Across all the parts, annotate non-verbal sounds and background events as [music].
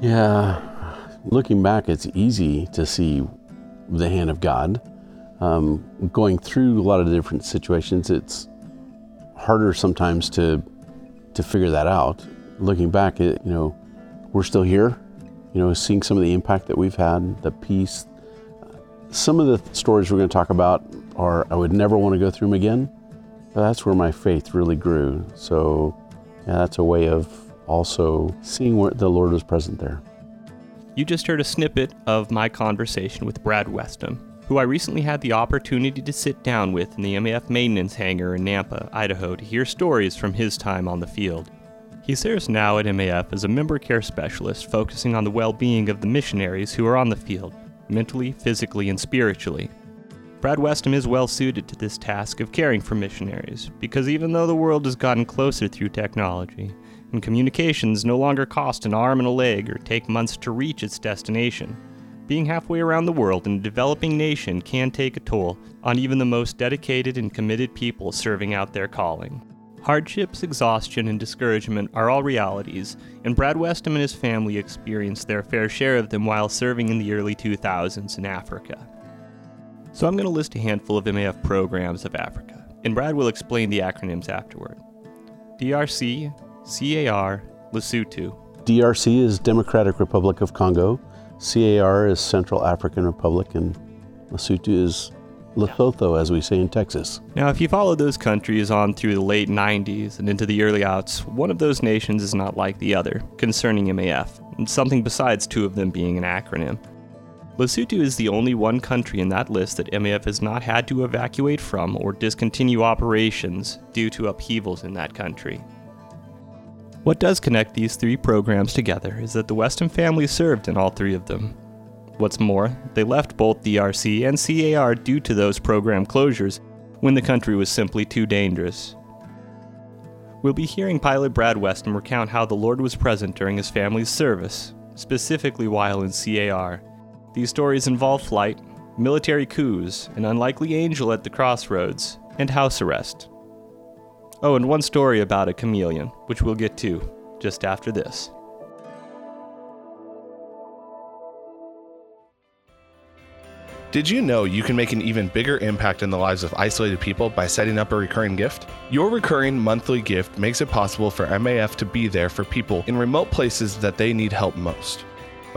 Yeah, looking back, it's easy to see the hand of God. Um, going through a lot of different situations, it's harder sometimes to to figure that out. Looking back, it, you know, we're still here. You know, seeing some of the impact that we've had, the peace. Some of the stories we're going to talk about are I would never want to go through them again. But that's where my faith really grew. So, yeah, that's a way of also seeing where the Lord was present there. You just heard a snippet of my conversation with Brad Westham, who I recently had the opportunity to sit down with in the MAF maintenance hangar in Nampa, Idaho, to hear stories from his time on the field. He serves now at MAF as a member care specialist focusing on the well being of the missionaries who are on the field, mentally, physically, and spiritually. Brad Westham is well suited to this task of caring for missionaries, because even though the world has gotten closer through technology, and communications no longer cost an arm and a leg or take months to reach its destination, being halfway around the world in a developing nation can take a toll on even the most dedicated and committed people serving out their calling. Hardships, exhaustion, and discouragement are all realities, and Brad Westham and his family experienced their fair share of them while serving in the early 2000s in Africa. So I'm going to list a handful of MAF programs of Africa, and Brad will explain the acronyms afterward. DRC, CAR, Lesotho. DRC is Democratic Republic of Congo, CAR is Central African Republic, and Lesotho is Lesotho, as we say in Texas. Now, if you follow those countries on through the late 90s and into the early aughts, one of those nations is not like the other concerning MAF, something besides two of them being an acronym. Lesotho is the only one country in that list that MAF has not had to evacuate from or discontinue operations due to upheavals in that country. What does connect these three programs together is that the Westham family served in all three of them. What's more, they left both DRC and CAR due to those program closures when the country was simply too dangerous. We'll be hearing pilot Brad Westham recount how the Lord was present during his family's service, specifically while in CAR, these stories involve flight, military coups, an unlikely angel at the crossroads, and house arrest. Oh, and one story about a chameleon, which we'll get to just after this. Did you know you can make an even bigger impact in the lives of isolated people by setting up a recurring gift? Your recurring monthly gift makes it possible for MAF to be there for people in remote places that they need help most.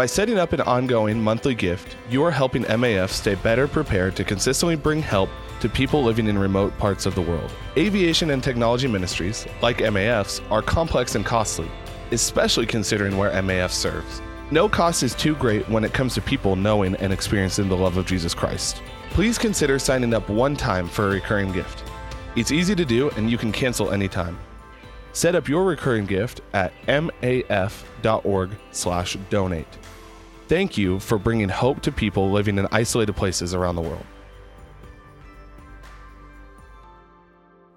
By setting up an ongoing monthly gift, you are helping MAF stay better prepared to consistently bring help to people living in remote parts of the world. Aviation and technology ministries, like MAF's, are complex and costly, especially considering where MAF serves. No cost is too great when it comes to people knowing and experiencing the love of Jesus Christ. Please consider signing up one time for a recurring gift. It's easy to do and you can cancel anytime. Set up your recurring gift at maf.org/donate. Thank you for bringing hope to people living in isolated places around the world.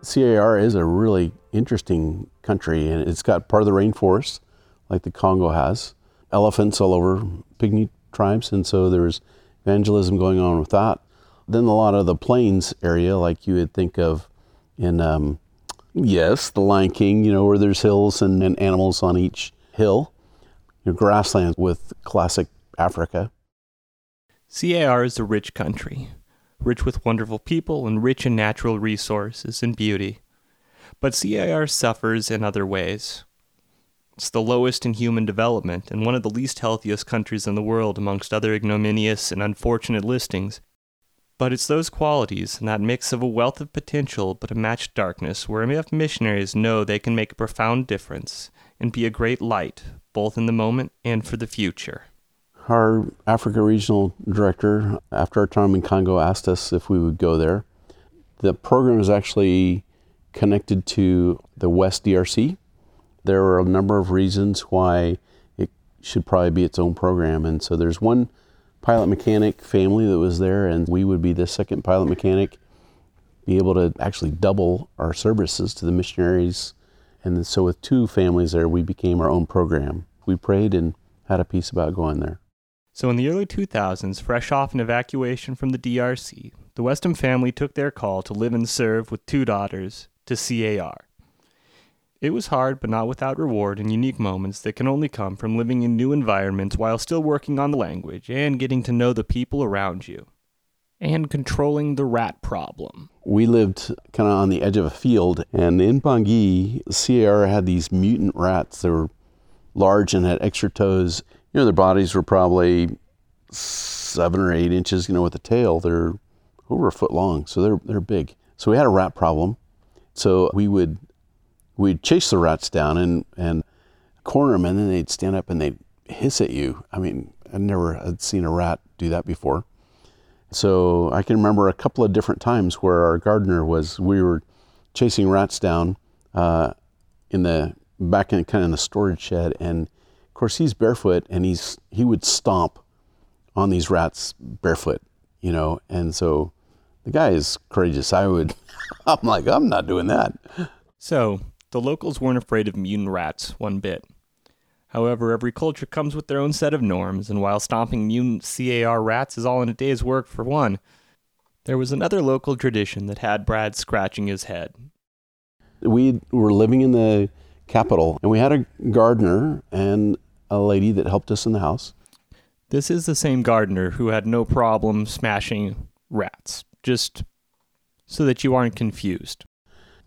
CAR is a really interesting country, and it's got part of the rainforest, like the Congo has, elephants all over, pygmy tribes, and so there's evangelism going on with that. Then a lot of the plains area, like you would think of in, um, yes, the Lion King, you know, where there's hills and, and animals on each hill. Your grasslands with classic Africa. CAR is a rich country, rich with wonderful people and rich in natural resources and beauty. But CAR suffers in other ways. It's the lowest in human development and one of the least healthiest countries in the world amongst other ignominious and unfortunate listings. But it's those qualities and that mix of a wealth of potential but a matched darkness where MAF missionaries know they can make a profound difference and be a great light, both in the moment and for the future our Africa regional director, after our time in Congo, asked us if we would go there. The program is actually connected to the West DRC. There are a number of reasons why it should probably be its own program. And so there's one pilot mechanic family that was there, and we would be the second pilot mechanic, be able to actually double our services to the missionaries. And so with two families there, we became our own program. We prayed and had a peace about going there. So, in the early 2000s, fresh off an evacuation from the DRC, the Westham family took their call to live and serve with two daughters to CAR. It was hard, but not without reward and unique moments that can only come from living in new environments while still working on the language and getting to know the people around you. And controlling the rat problem. We lived kind of on the edge of a field, and in Bangui, CAR had these mutant rats. They were large and had extra toes. You know, their bodies were probably seven or eight inches, you know, with a tail. They're over a foot long, so they're, they're big. So we had a rat problem. So we would we'd chase the rats down and, and corner them, and then they'd stand up and they'd hiss at you. I mean, I never had seen a rat do that before. So I can remember a couple of different times where our gardener was, we were chasing rats down uh, in the back in kind of in the storage shed, and of course he's barefoot and he's he would stomp on these rats barefoot, you know, and so the guy is courageous. I would, [laughs] I'm like, I'm not doing that. So the locals weren't afraid of mutant rats one bit. However, every culture comes with their own set of norms, and while stomping mutant CAR rats is all in a day's work for one, there was another local tradition that had Brad scratching his head. We were living in the capital, and we had a gardener and a lady that helped us in the house. This is the same gardener who had no problem smashing rats, just so that you aren't confused.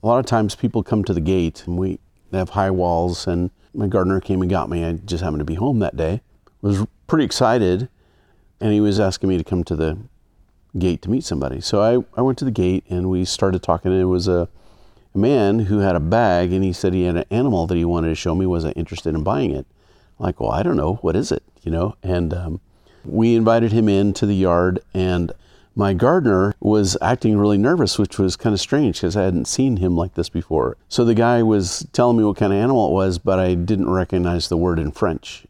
A lot of times people come to the gate and we have high walls and my gardener came and got me. I just happened to be home that day. Was pretty excited and he was asking me to come to the gate to meet somebody. So I, I went to the gate and we started talking and it was a, a man who had a bag and he said he had an animal that he wanted to show me. Was I interested in buying it? Like, well, I don't know. What is it? You know? And um, we invited him into the yard and my gardener was acting really nervous, which was kind of strange because I hadn't seen him like this before. So the guy was telling me what kind of animal it was, but I didn't recognize the word in French.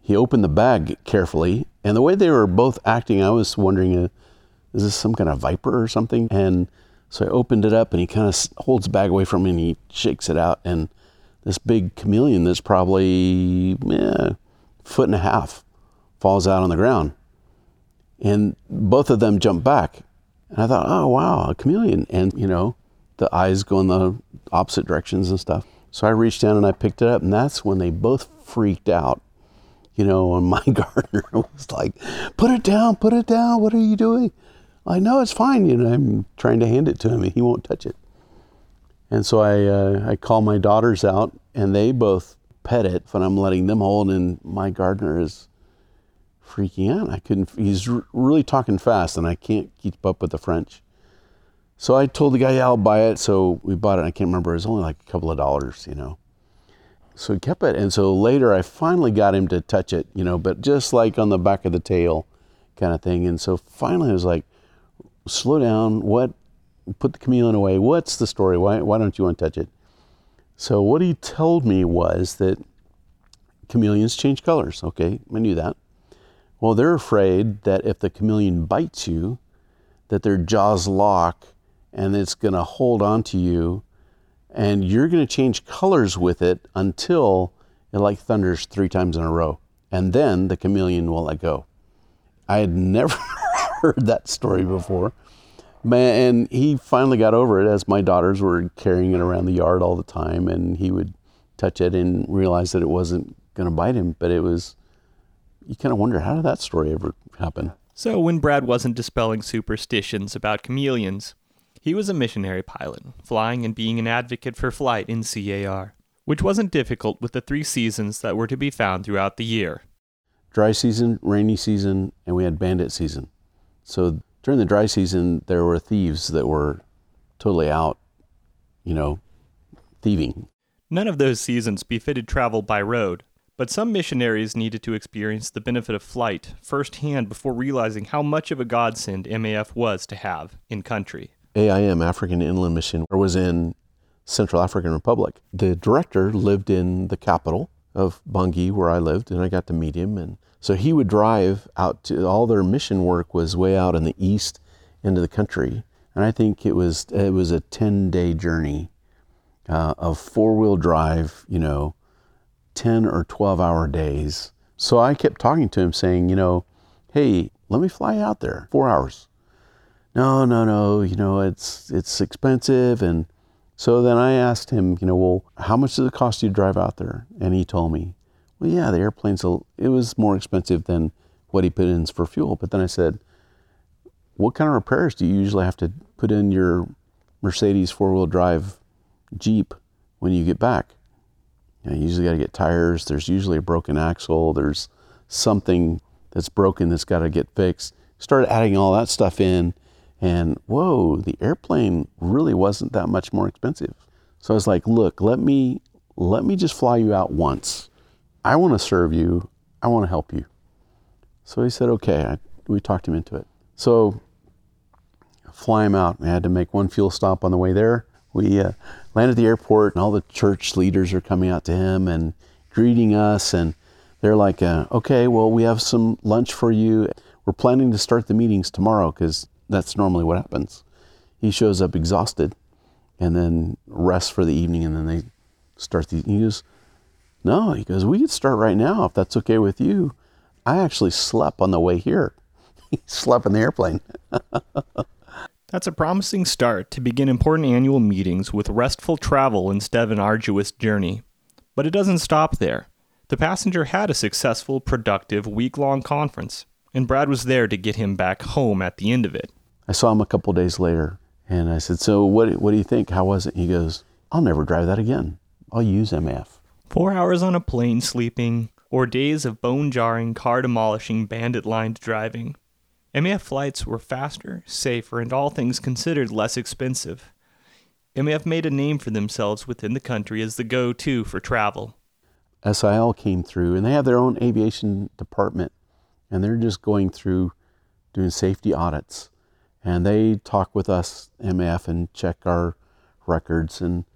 He opened the bag carefully, and the way they were both acting, I was wondering, uh, is this some kind of viper or something? And so I opened it up, and he kind of holds the bag away from me, and he shakes it out, and this big chameleon that's probably eh, foot and a half falls out on the ground. And both of them jump back. And I thought, oh, wow, a chameleon. And, you know, the eyes go in the opposite directions and stuff. So I reached down and I picked it up. And that's when they both freaked out. You know, and my [laughs] gardener was like, put it down, put it down. What are you doing? I know it's fine. You know, I'm trying to hand it to him and he won't touch it. And so I, uh, I call my daughters out and they both pet it, but I'm letting them hold. And my gardener is freaking out. I couldn't, he's really talking fast and I can't keep up with the French. So I told the guy, yeah, I'll buy it. So we bought it. I can't remember. It was only like a couple of dollars, you know. So he kept it. And so later I finally got him to touch it, you know, but just like on the back of the tail kind of thing. And so finally I was like, slow down. What? Put the chameleon away. What's the story? Why, why don't you want to touch it? So what he told me was that chameleons change colors. Okay, I knew that. Well, they're afraid that if the chameleon bites you, that their jaws lock and it's going to hold on to you and you're going to change colors with it until it like thunders three times in a row. And then the chameleon will let go. I had [laughs] never heard that story before. Man, and he finally got over it as my daughters were carrying it around the yard all the time and he would touch it and realize that it wasn't going to bite him, but it was you kind of wonder how did that story ever happen? So, when Brad wasn't dispelling superstitions about chameleons, he was a missionary pilot, flying and being an advocate for flight in CAR, which wasn't difficult with the three seasons that were to be found throughout the year dry season, rainy season, and we had bandit season. So, during the dry season, there were thieves that were totally out, you know, thieving. None of those seasons befitted travel by road, but some missionaries needed to experience the benefit of flight firsthand before realizing how much of a godsend MAF was to have in country. AIM, African Inland Mission, was in Central African Republic. The director lived in the capital of Bangui, where I lived, and I got to meet him. And so he would drive out to all their mission work was way out in the east into the country. And I think it was it was a ten day journey uh, of four wheel drive, you know, 10 or 12 hour days. So I kept talking to him saying, you know, hey, let me fly out there four hours. No, no, no, you know, it's, it's expensive and So then I asked him, you know, well, how much does it cost you to drive out there? And he told me, well, yeah, the airplane's, a, it was more expensive than what he put in for fuel. But then I said, what kind of repairs do you usually have to put in your Mercedes four wheel drive Jeep when you get back? You, know, you usually got to get tires. There's usually a broken axle. There's something that's broken that's got to get fixed. Started adding all that stuff in, and whoa, the airplane really wasn't that much more expensive. So I was like, look, let me let me just fly you out once. I want to serve you. I want to help you. So he said, okay. I, we talked him into it. So fly him out. I had to make one fuel stop on the way there. We uh, landed at the airport, and all the church leaders are coming out to him and greeting us. And they're like, uh, okay, well, we have some lunch for you. We're planning to start the meetings tomorrow because that's normally what happens. He shows up exhausted and then rests for the evening, and then they start the. He goes, no, he goes, we could start right now if that's okay with you. I actually slept on the way here. [laughs] he slept in the airplane. [laughs] That's a promising start to begin important annual meetings with restful travel instead of an arduous journey. But it doesn't stop there. The passenger had a successful, productive, week long conference, and Brad was there to get him back home at the end of it. I saw him a couple days later, and I said, So, what, what do you think? How was it? He goes, I'll never drive that again. I'll use MAF. Four hours on a plane sleeping, or days of bone jarring, car demolishing, bandit lined driving. MAF flights were faster, safer, and all things considered less expensive. MAF made a name for themselves within the country as the go to for travel. SIL came through, and they have their own aviation department, and they're just going through doing safety audits. And they talk with us, MAF, and check our records and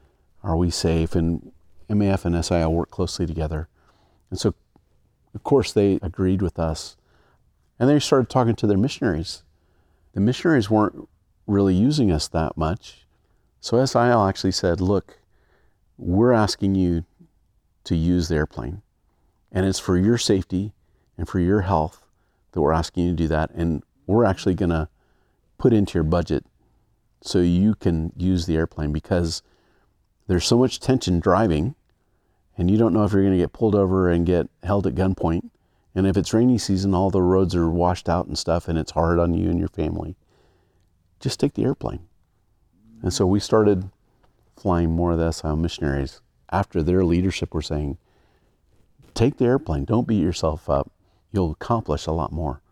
are we safe? And MAF and SIL work closely together. And so, of course, they agreed with us and they started talking to their missionaries. The missionaries weren't really using us that much. So SIL actually said, look, we're asking you to use the airplane. And it's for your safety and for your health that we're asking you to do that. And we're actually going to put into your budget so you can use the airplane because there's so much tension driving and you don't know if you're going to get pulled over and get held at gunpoint and if it's rainy season, all the roads are washed out and stuff, and it's hard on you and your family. Just take the airplane. And so we started flying more of the SIL missionaries after their leadership were saying, take the airplane, don't beat yourself up. You'll accomplish a lot more.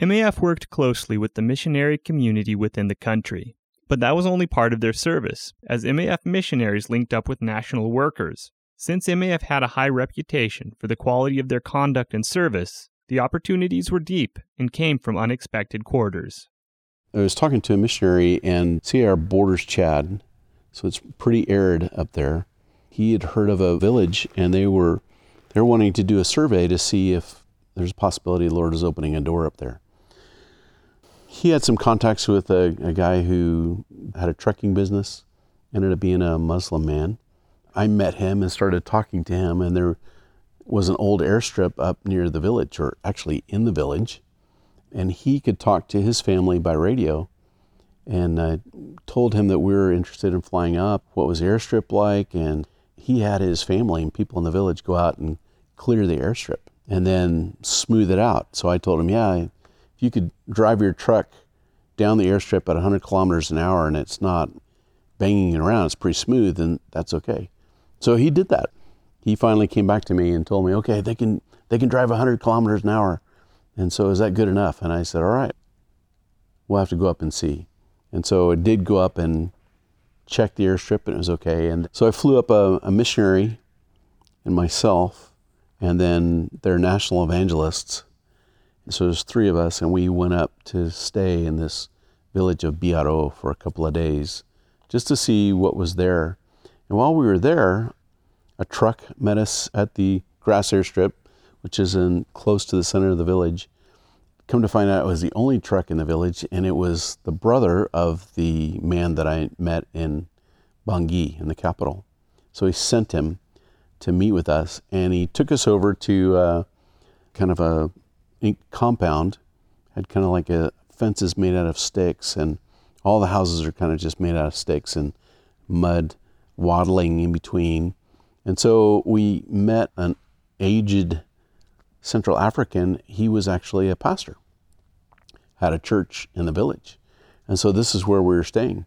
MAF worked closely with the missionary community within the country, but that was only part of their service, as MAF missionaries linked up with national workers, since MAF had a high reputation for the quality of their conduct and service, the opportunities were deep and came from unexpected quarters. I was talking to a missionary, in our borders Chad, so it's pretty arid up there. He had heard of a village, and they were they're wanting to do a survey to see if there's a possibility the Lord is opening a door up there. He had some contacts with a, a guy who had a trucking business, ended up being a Muslim man I met him and started talking to him, and there was an old airstrip up near the village, or actually in the village, and he could talk to his family by radio. And I told him that we were interested in flying up, what was the airstrip like, and he had his family and people in the village go out and clear the airstrip and then smooth it out. So I told him, yeah, if you could drive your truck down the airstrip at 100 kilometers an hour and it's not banging around, it's pretty smooth, then that's okay. So he did that. He finally came back to me and told me, okay, they can they can drive 100 kilometers an hour. And so is that good enough? And I said, all right, we'll have to go up and see. And so I did go up and check the airstrip and it was okay. And so I flew up a, a missionary and myself and then their national evangelists. So there's three of us and we went up to stay in this village of Biaro for a couple of days just to see what was there. And while we were there, a truck met us at the grass airstrip, which is in close to the center of the village. Come to find out, it was the only truck in the village, and it was the brother of the man that I met in Bangui, in the capital. So he sent him to meet with us, and he took us over to uh, kind of a compound, had kind of like a fences made out of sticks, and all the houses are kind of just made out of sticks and mud wattling in between. And so we met an aged Central African. He was actually a pastor, had a church in the village. And so this is where we were staying.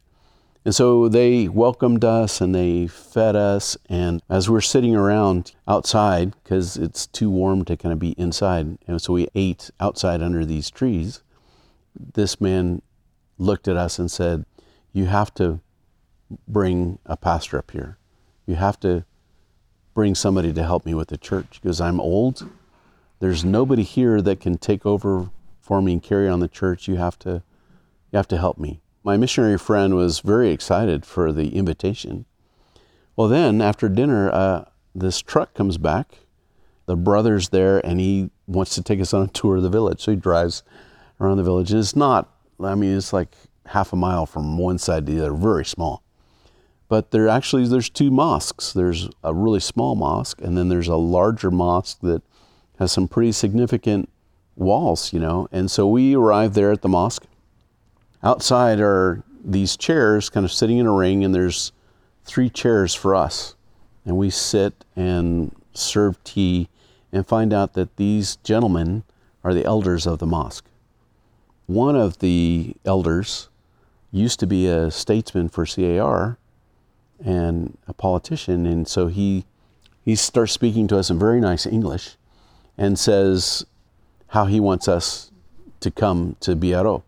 And so they welcomed us and they fed us. And as we're sitting around outside, because it's too warm to kind of be inside, and so we ate outside under these trees, this man looked at us and said, You have to bring a pastor up here. You have to bring somebody to help me with the church because I'm old. There's nobody here that can take over for me and carry on the church. You have to you have to help me. My missionary friend was very excited for the invitation. Well, then after dinner, uh, this truck comes back. The brother's there, and he wants to take us on a tour of the village. So he drives around the village, and it's not. I mean, it's like half a mile from one side to the other, very small. But there actually there's two mosques. There's a really small mosque, and then there's a larger mosque that has some pretty significant walls, you know. And so we arrived there at the mosque. Outside are these chairs kind of sitting in a ring, and there's three chairs for us. And we sit and serve tea and find out that these gentlemen are the elders of the mosque. One of the elders used to be a statesman for CAR and a politician, and so he he starts speaking to us in very nice English and says how he wants us to come to Biaro.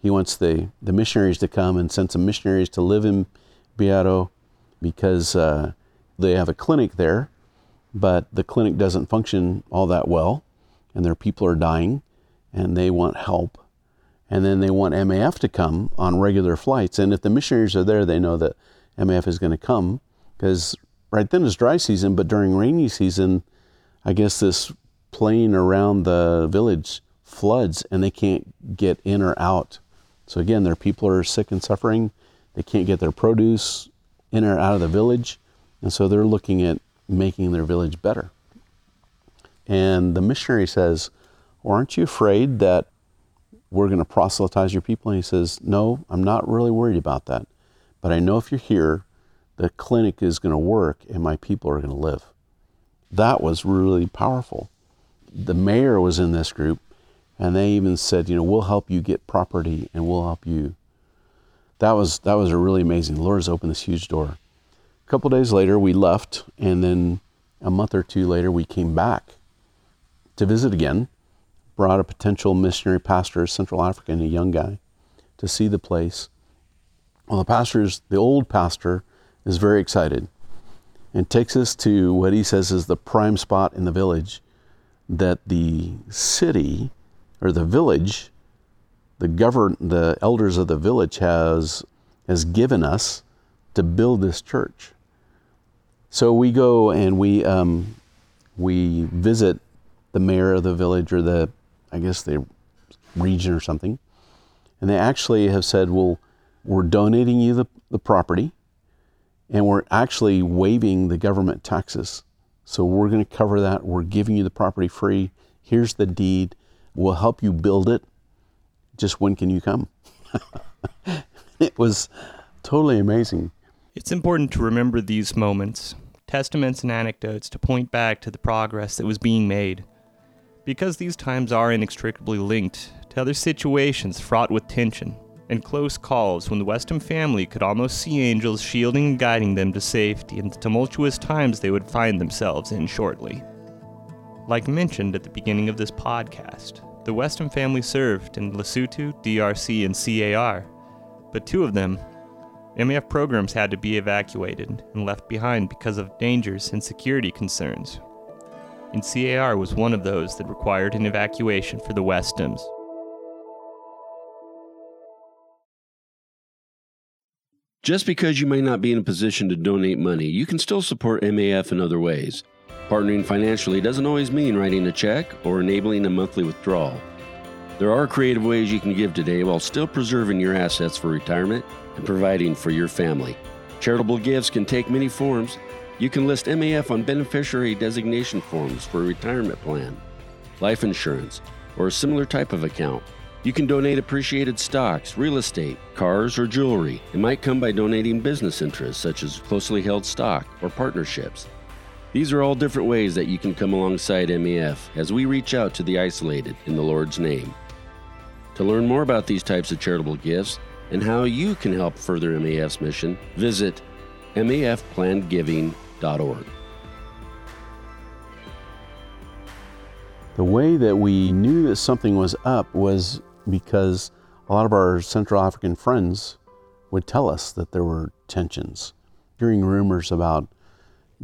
He wants the, the missionaries to come and send some missionaries to live in Biaro because uh, they have a clinic there, but the clinic doesn't function all that well, and their people are dying, and they want help. And then they want MAF to come on regular flights. And if the missionaries are there, they know that MAF is going to come because right then is dry season, but during rainy season, I guess this plain around the village floods and they can't get in or out so again, their people are sick and suffering. They can't get their produce in or out of the village. And so they're looking at making their village better. And the missionary says, well, Aren't you afraid that we're going to proselytize your people? And he says, No, I'm not really worried about that. But I know if you're here, the clinic is going to work and my people are going to live. That was really powerful. The mayor was in this group, and they even said, you know, we'll help you get property and we'll help you. That was that was a really amazing. The Lord has opened this huge door. A couple days later, we left, and then a month or two later, we came back to visit again. Brought a potential missionary pastor, Central African, a young guy, to see the place. Well, the pastor's the old pastor is very excited and takes us to what he says is the prime spot in the village that the city or the village, the govern the elders of the village has has given us to build this church. So we go and we um, we visit the mayor of the village or the I guess the region or something, and they actually have said, "Well, we're donating you the, the property, and we're actually waiving the government taxes. So we're going to cover that. We're giving you the property free. Here's the deed." We'll help you build it. Just when can you come? [laughs] it was totally amazing. It's important to remember these moments, testaments and anecdotes to point back to the progress that was being made. Because these times are inextricably linked to other situations fraught with tension and close calls when the Weston family could almost see angels shielding and guiding them to safety in the tumultuous times they would find themselves in shortly. Like mentioned at the beginning of this podcast, the Weston family served in Lesotho, DRC, and CAR, but two of them, MAF programs had to be evacuated and left behind because of dangers and security concerns. And CAR was one of those that required an evacuation for the Westons. Just because you may not be in a position to donate money, you can still support MAF in other ways. Partnering financially doesn't always mean writing a check or enabling a monthly withdrawal. There are creative ways you can give today while still preserving your assets for retirement and providing for your family. Charitable gifts can take many forms. You can list MAF on beneficiary designation forms for a retirement plan, life insurance, or a similar type of account. You can donate appreciated stocks, real estate, cars, or jewelry. It might come by donating business interests such as closely held stock or partnerships. These are all different ways that you can come alongside MAF as we reach out to the isolated in the Lord's name. To learn more about these types of charitable gifts and how you can help further MAF's mission, visit mafplannedgiving.org. The way that we knew that something was up was because a lot of our Central African friends would tell us that there were tensions. Hearing rumors about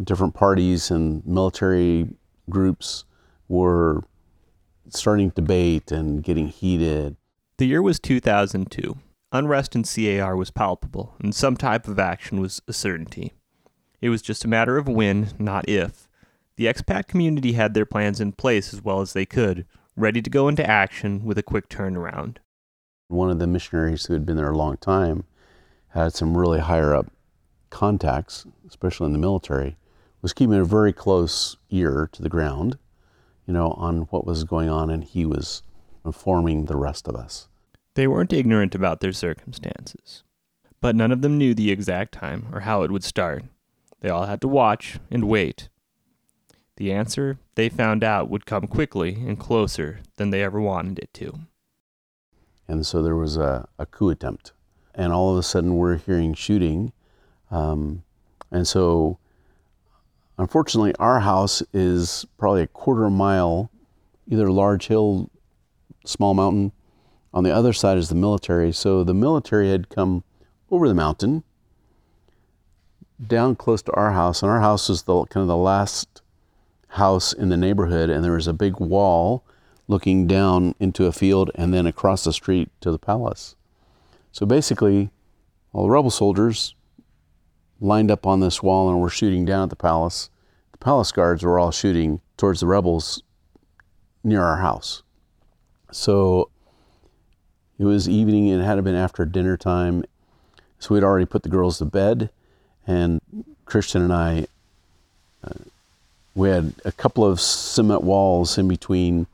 different parties and military groups were starting debate and getting heated. The year was 2002. Unrest in CAR was palpable, and some type of action was a certainty. It was just a matter of when, not if. The expat community had their plans in place as well as they could, ready to go into action with a quick turnaround. One of the missionaries who had been there a long time had some really higher up contacts, especially in the military, was keeping a very close ear to the ground, you know, on what was going on, and he was informing the rest of us. They weren't ignorant about their circumstances, but none of them knew the exact time or how it would start. They all had to watch and wait. The answer they found out would come quickly and closer than they ever wanted it to. And so there was a, a coup attempt. And all of a sudden, we're hearing shooting. Um, and so, unfortunately, our house is probably a quarter mile, either large hill, small mountain. On the other side is the military. So the military had come over the mountain, down close to our house. And our house was the kind of the last house in the neighborhood. And there was a big wall looking down into a field and then across the street to the palace. So basically, all the rebel soldiers lined up on this wall and were shooting down at the palace. The palace guards were all shooting towards the rebels near our house. So it was evening, it had been after dinner time. So we'd already put the girls to bed, and Christian and I, uh, we had a couple of cement walls in between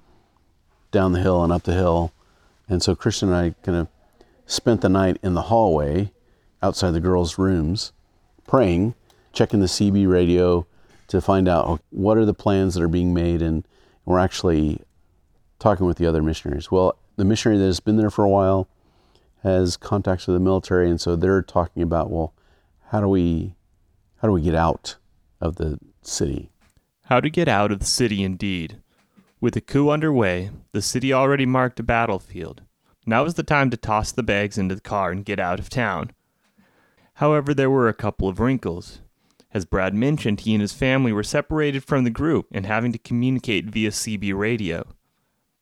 down the hill and up the hill. And so Christian and I kind of spent the night in the hallway outside the girls' rooms praying, checking the CB radio to find out what are the plans that are being made. And we're actually talking with the other missionaries. Well, the missionary that has been there for a while has contacts with the military. And so they're talking about, well, how do we, how do we get out of the city? How to get out of the city, indeed. With the coup underway, the city already marked a battlefield. Now was the time to toss the bags into the car and get out of town. However, there were a couple of wrinkles. As Brad mentioned, he and his family were separated from the group and having to communicate via CB radio.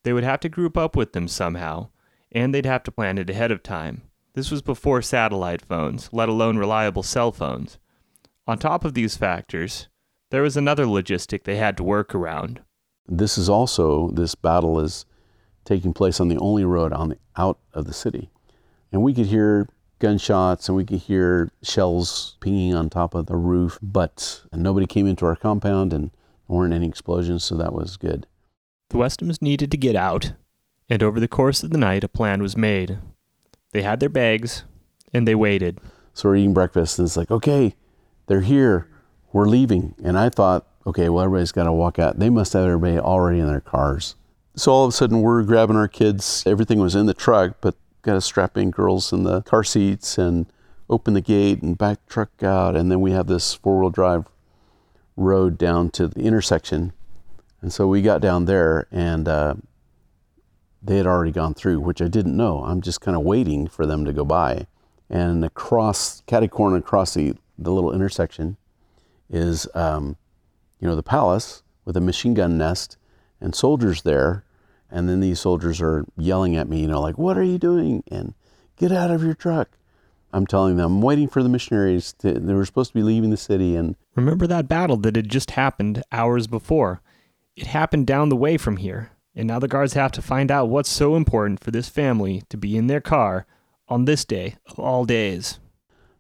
They would have to group up with them somehow, and they'd have to plan it ahead of time. This was before satellite phones, let alone reliable cell phones. On top of these factors, there was another logistic they had to work around. This is also, this battle is taking place on the only road on the, out of the city. And we could hear gunshots and we could hear shells pinging on top of the roof, but nobody came into our compound and there weren't any explosions, so that was good. The Westhams needed to get out, and over the course of the night, a plan was made. They had their bags, and they waited. So we're eating breakfast, and it's like, okay, they're here, we're leaving. And I thought, okay, well, everybody's got to walk out. They must have everybody already in their cars. So all of a sudden, we're grabbing our kids. Everything was in the truck, but got to strap in girls in the car seats and open the gate and back truck out. And then we have this four wheel drive road down to the intersection. And so we got down there, and uh, they had already gone through, which I didn't know. I'm just kind of waiting for them to go by. And across, catty corner across the, the little intersection is um, you know, the palace with a machine gun nest and soldiers there. And then these soldiers are yelling at me, you know, like, what are you doing? And get out of your truck. I'm telling them, I'm waiting for the missionaries. To, they were supposed to be leaving the city. And [laughs] remember that battle that had just happened hours before? It happened down the way from here. And now the guards have to find out what's so important for this family to be in their car on this day of all days.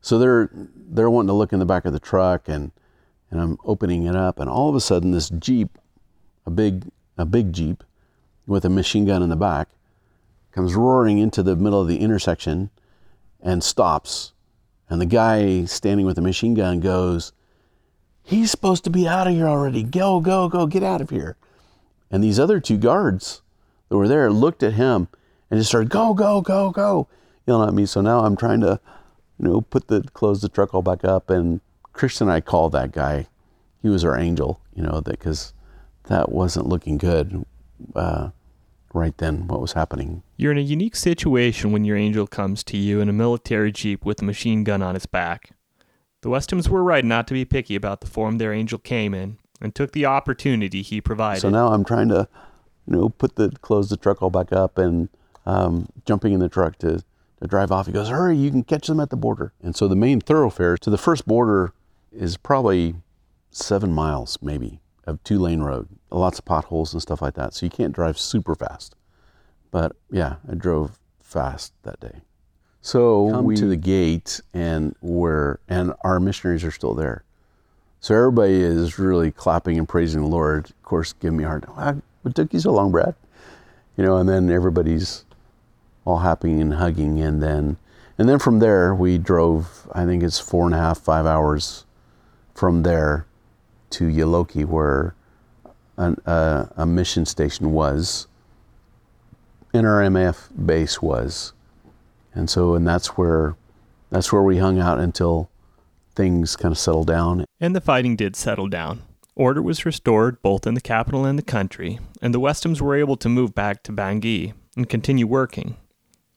So they're they're wanting to look in the back of the truck and and I'm opening it up, and all of a sudden, this Jeep, a big, a big Jeep with a machine gun in the back, comes roaring into the middle of the intersection and stops. And the guy standing with the machine gun goes, He's supposed to be out of here already. Go, go, go, get out of here. And these other two guards that were there looked at him and just started, Go, go, go, go, yelling at me. So now I'm trying to, you know, put the, close the truck all back up. And Christian and I called that guy. He was our angel, you know, that because that wasn't looking good uh, right then, what was happening. You're in a unique situation when your angel comes to you in a military jeep with a machine gun on its back. The Westhams were right not to be picky about the form their angel came in and took the opportunity he provided. So now I'm trying to, you know, put the close the truck all back up and um, jumping in the truck to, to drive off. He goes, "Hurry! You can catch them at the border." And so the main thoroughfare to the first border is probably seven miles, maybe, of two lane road. Lots of potholes and stuff like that. So you can't drive super fast. But yeah, I drove fast that day. So we come we to the gate and we're and our missionaries are still there. So everybody is really clapping and praising the Lord. Of course, give me a hard time. What took you so long, Brad? You know, and then everybody's all happy and hugging, and then and then from there we drove. I think it's four and a half, five hours from there to Yaloki, where an, uh, a mission station was, and our base was, and so and that's where that's where we hung out until things kind of settled down. And the fighting did settle down. Order was restored both in the capital and the country, and the Westhams were able to move back to Bangui and continue working.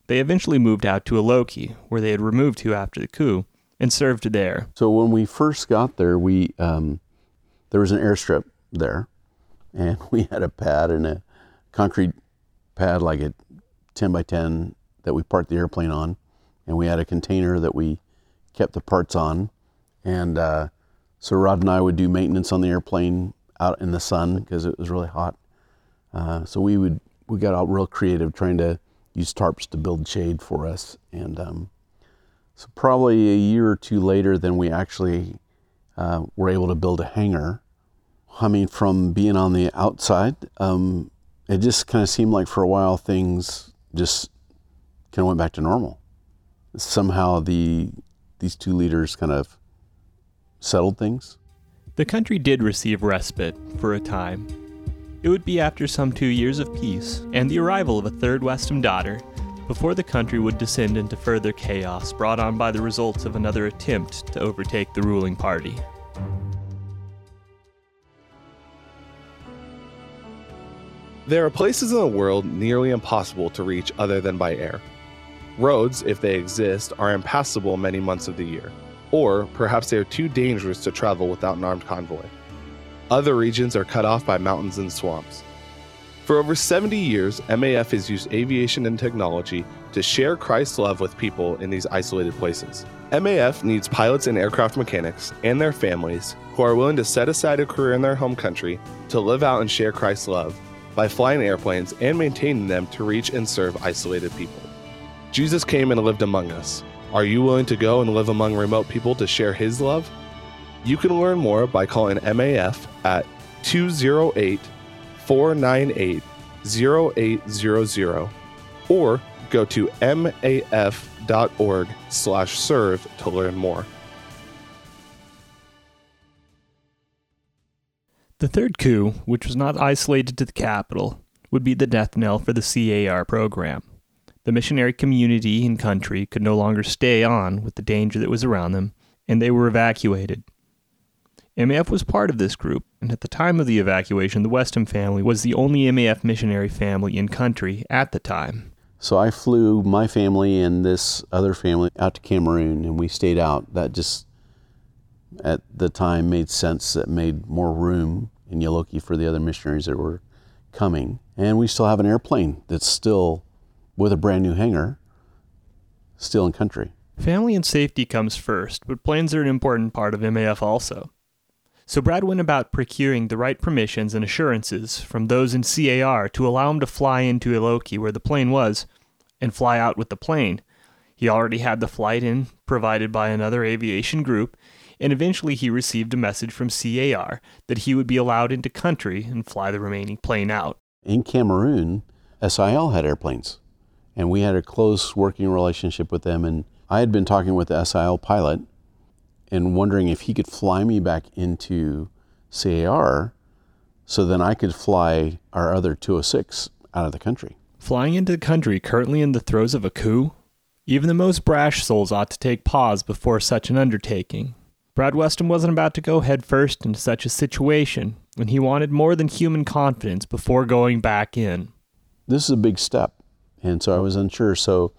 They eventually moved out to Yaloki, where they had removed to after the coup, and served there. So when we first got there, we um, there was an airstrip there, and [laughs] we had a pad and a concrete pad like a 10 by 10 that we parked the airplane on, and we had a container that we kept the parts on, and uh, so Rod and I would do maintenance on the airplane out in the sun because it was really hot. Uh, so we would we got out real creative trying to use tarps to build shade for us, and um, so probably a year or two later, then we actually uh, were able to build a hangar. I mean, from being on the outside, um, it just kind of seemed like for a while things just kind of went back to normal. Somehow the these two leaders kind of settled things. The country did receive respite for a time. It would be after some two years of peace and the arrival of a third Westham daughter before the country would descend into further chaos brought on by the results of another attempt to overtake the ruling party. There are places in the world nearly impossible to reach other than by air. Roads, if they exist, are impassable many months of the year, or perhaps they are too dangerous to travel without an armed convoy. Other regions are cut off by mountains and swamps. For over 70 years, MAF has used aviation and technology to share Christ's love with people in these isolated places. MAF needs pilots and aircraft mechanics and their families who are willing to set aside a career in their home country to live out and share Christ's love by flying airplanes and maintaining them to reach and serve isolated people. Jesus came and lived among us. Are you willing to go and live among remote people to share his love? You can learn more by calling MAF at 208 498 0800 or go to maf.org slash serve to learn more. The third coup, which was not isolated to the capital, would be the death knell for the CAR program. The missionary community and country could no longer stay on with the danger that was around them, and they were evacuated. MAF was part of this group, and at the time of the evacuation, the Westham family was the only MAF missionary family in country at the time. So I flew my family and this other family out to Cameroon, and we stayed out. That just, at the time, made sense. That made more room in Yaloki for the other missionaries that were coming. And we still have an airplane that's still with a brand new hangar, still in country. Family and safety comes first, but planes are an important part of MAF also. So Brad went about procuring the right permissions and assurances from those in CAR to allow him to fly into Yaloki where the plane was and fly out with the plane. He already had the flight in provided by another aviation group, and eventually he received a message from CAR that he would be allowed into country and fly the remaining plane out. In Cameroon, SIL had airplanes, And we had a close working relationship with them. And I had been talking with the SIL pilot and wondering if he could fly me back into CAR so then I could fly our other 206 out of the country. Flying into the country currently in the throes of a coup? Even the most brash souls ought to take pause before such an undertaking. Brad Weston wasn't about to go headfirst into such a situation when he wanted more than human confidence before going back in. This is a big step. And so I was unsure. So,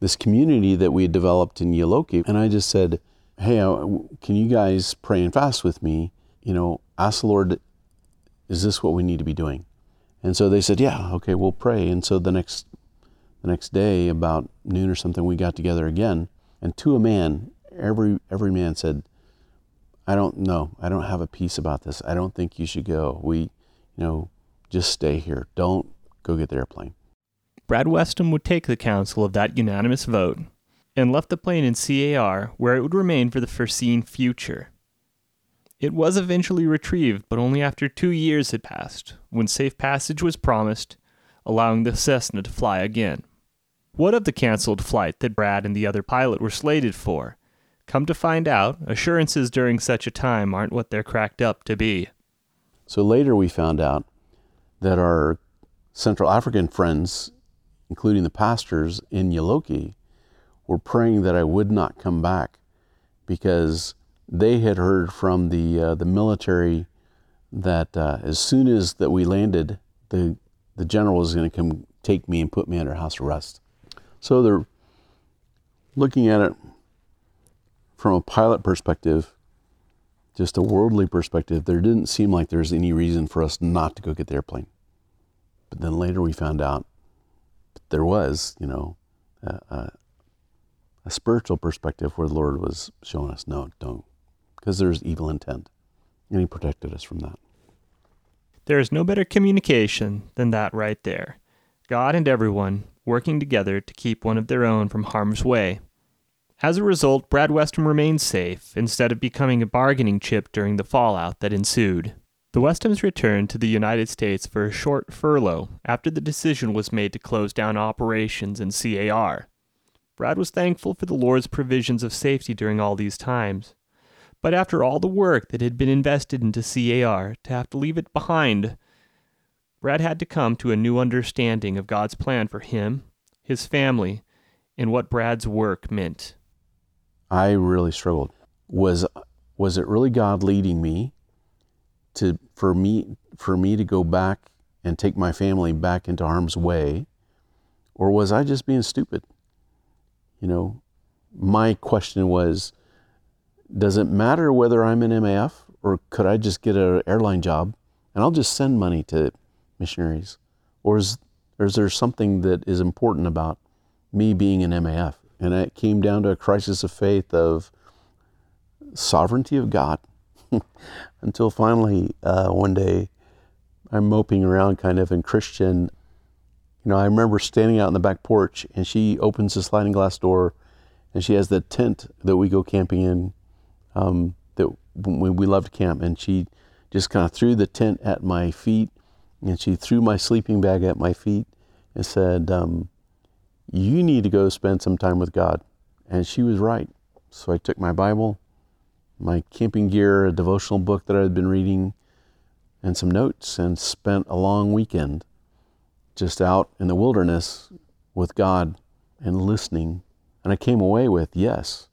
this community that we had developed in Yaloki, and I just said, Hey, uh, can you guys pray and fast with me? You know, ask the Lord, is this what we need to be doing? And so they said, Yeah, okay, we'll pray. And so the next the next day, about noon or something, we got together again, and to a man, every every man said, I don't know. I don't have a peace about this. I don't think you should go. We, you know, just stay here. Don't go get the airplane. Brad Westham would take the counsel of that unanimous vote and left the plane in CAR where it would remain for the foreseen future. It was eventually retrieved, but only after two years had passed, when safe passage was promised, allowing the Cessna to fly again. What of the canceled flight that Brad and the other pilot were slated for? Come to find out, assurances during such a time aren't what they're cracked up to be. So later we found out that our Central African friends, including the pastors in Yaloki, were praying that I would not come back because they had heard from the uh, the military that uh, as soon as that we landed, the the general was going to come take me and put me under house arrest. So they're looking at it from a pilot perspective, just a worldly perspective, there didn't seem like there's any reason for us not to go get the airplane. But then later we found out there was, you know, a, a, spiritual perspective where the Lord was showing us, no, don't, because there's evil intent. And He protected us from that. There is no better communication than that right there. God and everyone working together to keep one of their own from harm's way. As a result, Brad Westham remained safe instead of becoming a bargaining chip during the fallout that ensued. The Westhams returned to the United States for a short furlough after the decision was made to close down operations in CAR. Brad was thankful for the Lord's provisions of safety during all these times. But after all the work that had been invested into CAR, to have to leave it behind, Brad had to come to a new understanding of God's plan for him, his family, and what Brad's work meant. I really struggled. Was was it really God leading me to for me for me to go back and take my family back into harm's way, or was I just being stupid? You know, my question was, does it matter whether I'm in MAF or could I just get an airline job and I'll just send money to missionaries, or is or is there something that is important about me being in MAF? And it came down to a crisis of faith of sovereignty of God. [laughs] Until finally, uh, one day, I'm moping around kind of in Christian. You know, I remember standing out in the back porch and she opens the sliding glass door and she has the tent that we go camping in um, that we, we love to camp. And she just kind of threw the tent at my feet and she threw my sleeping bag at my feet and said, um, you need to go spend some time with God. And she was right. So I took my Bible, my camping gear, a devotional book that I had been reading, and some notes, and spent a long weekend just out in the wilderness with God and listening. And I came away with, yes,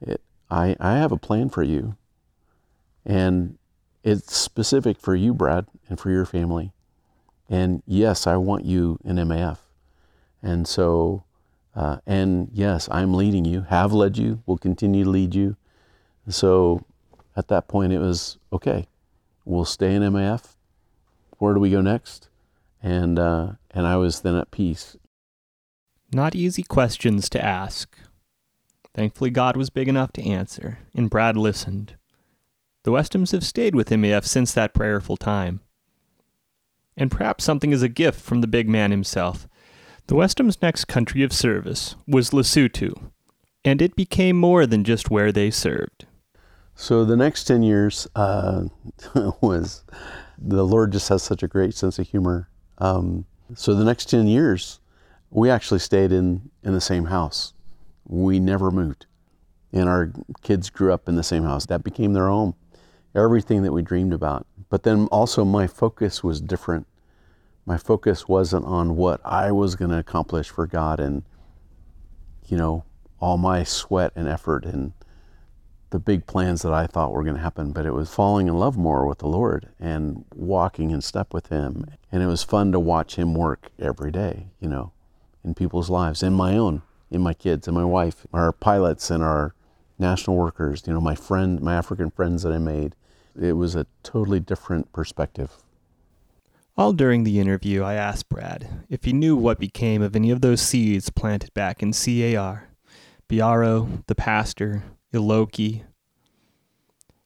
it, I, I have a plan for you. And it's specific for you, Brad, and for your family. And yes, I want you in MAF. And so, uh, and yes, I'm leading you, have led you, will continue to lead you. And so at that point, it was okay, we'll stay in MAF. Where do we go next? And, uh, and I was then at peace. Not easy questions to ask. Thankfully, God was big enough to answer, and Brad listened. The Westhams have stayed with MAF since that prayerful time. And perhaps something is a gift from the big man himself the Westhams' next country of service was Lesotho, and it became more than just where they served. So the next 10 years uh, [laughs] was, the Lord just has such a great sense of humor. Um, so the next 10 years, we actually stayed in, in the same house. We never moved. And our kids grew up in the same house. That became their home. Everything that we dreamed about. But then also, my focus was different. My focus wasn't on what I was going to accomplish for God and, you know, all my sweat and effort and the big plans that I thought were going to happen, but it was falling in love more with the Lord and walking in step with Him. And it was fun to watch Him work every day, you know, in people's lives, in my own, in my kids, and my wife, our pilots and our national workers, you know, my friend, my African friends that I made. It was a totally different perspective. All during the interview, I asked Brad if he knew what became of any of those seeds planted back in CAR. Biaro, the pastor, Yaloki.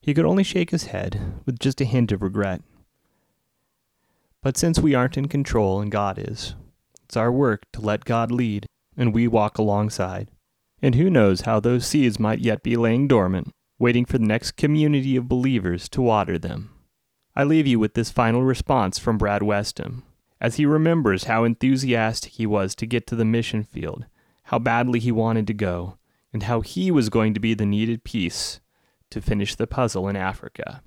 He could only shake his head with just a hint of regret. But since we aren't in control and God is, it's our work to let God lead and we walk alongside. And who knows how those seeds might yet be laying dormant, waiting for the next community of believers to water them. I leave you with this final response from Brad Westham, as he remembers how enthusiastic he was to get to the mission field, how badly he wanted to go, and how he was going to be the needed piece to finish the puzzle in Africa.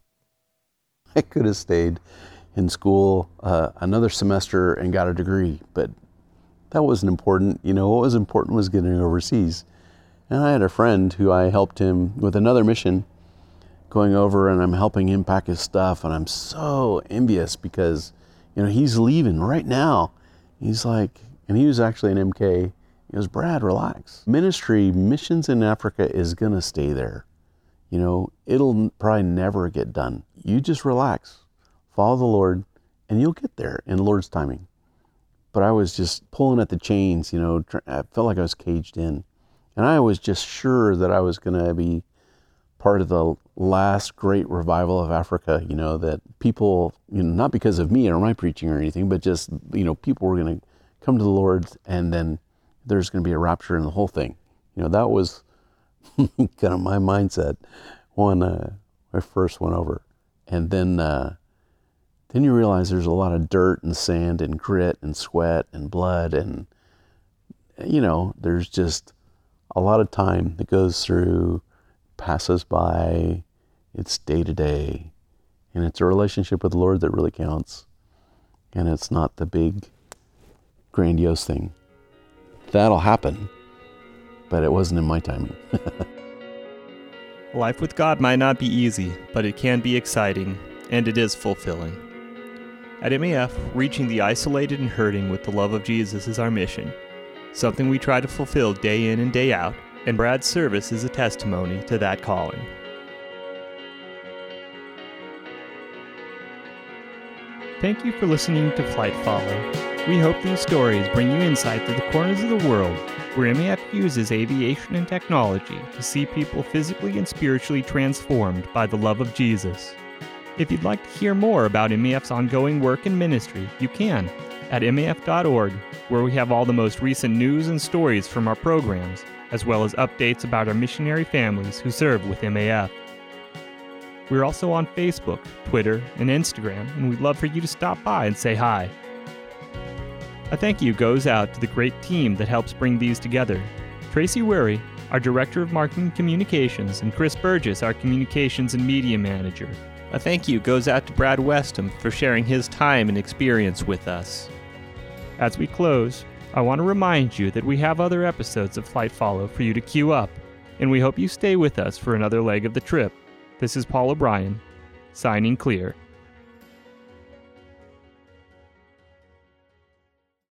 I could have stayed in school uh, another semester and got a degree, but that wasn't important. You know, what was important was getting overseas. And I had a friend who I helped him with another mission going over and I'm helping him pack his stuff and I'm so envious because you know he's leaving right now. He's like and he was actually an MK he goes, Brad, relax. Ministry, missions in Africa is going to stay there. You know, it'll probably never get done. You just relax, follow the Lord, and you'll get there in the Lord's timing. But I was just pulling at the chains, you know, I felt like I was caged in. And I was just sure that I was going to be part of the last great revival of Africa, you know, that people, you know, not because of me or my preaching or anything, but just, you know, people were going to come to the Lord and then there's going to be a rapture in the whole thing. You know, that was [laughs] kind of my mindset when uh, I first went over. And then, uh, then you realize there's a lot of dirt and sand and grit and sweat and blood and, you know, there's just a lot of time that goes through, passes by, it's day to day, and it's a relationship with the Lord that really counts. And it's not the big, grandiose thing that'll happen. But it wasn't in my timing. [laughs] Life with God might not be easy, but it can be exciting, and it is fulfilling. At MAF, reaching the isolated and hurting with the love of Jesus is our mission, something we try to fulfill day in and day out, and Brad's service is a testimony to that calling. Thank you for listening to Flight Follow. We hope these stories bring you insight to the corners of the world where MAF uses aviation and technology to see people physically and spiritually transformed by the love of Jesus. If you'd like to hear more about MAF's ongoing work and ministry, you can at MAF.org, where we have all the most recent news and stories from our programs, as well as updates about our missionary families who serve with MAF. We're also on Facebook, Twitter, and Instagram, and we'd love for you to stop by and say hi. A thank you goes out to the great team that helps bring these together. Tracy Worry, our Director of Marketing Communications, and Chris Burgess, our Communications and Media Manager. A thank you goes out to Brad Westham for sharing his time and experience with us. As we close, I want to remind you that we have other episodes of Flight Follow for you to queue up, and we hope you stay with us for another leg of the trip. This is Paul O'Brien, signing clear.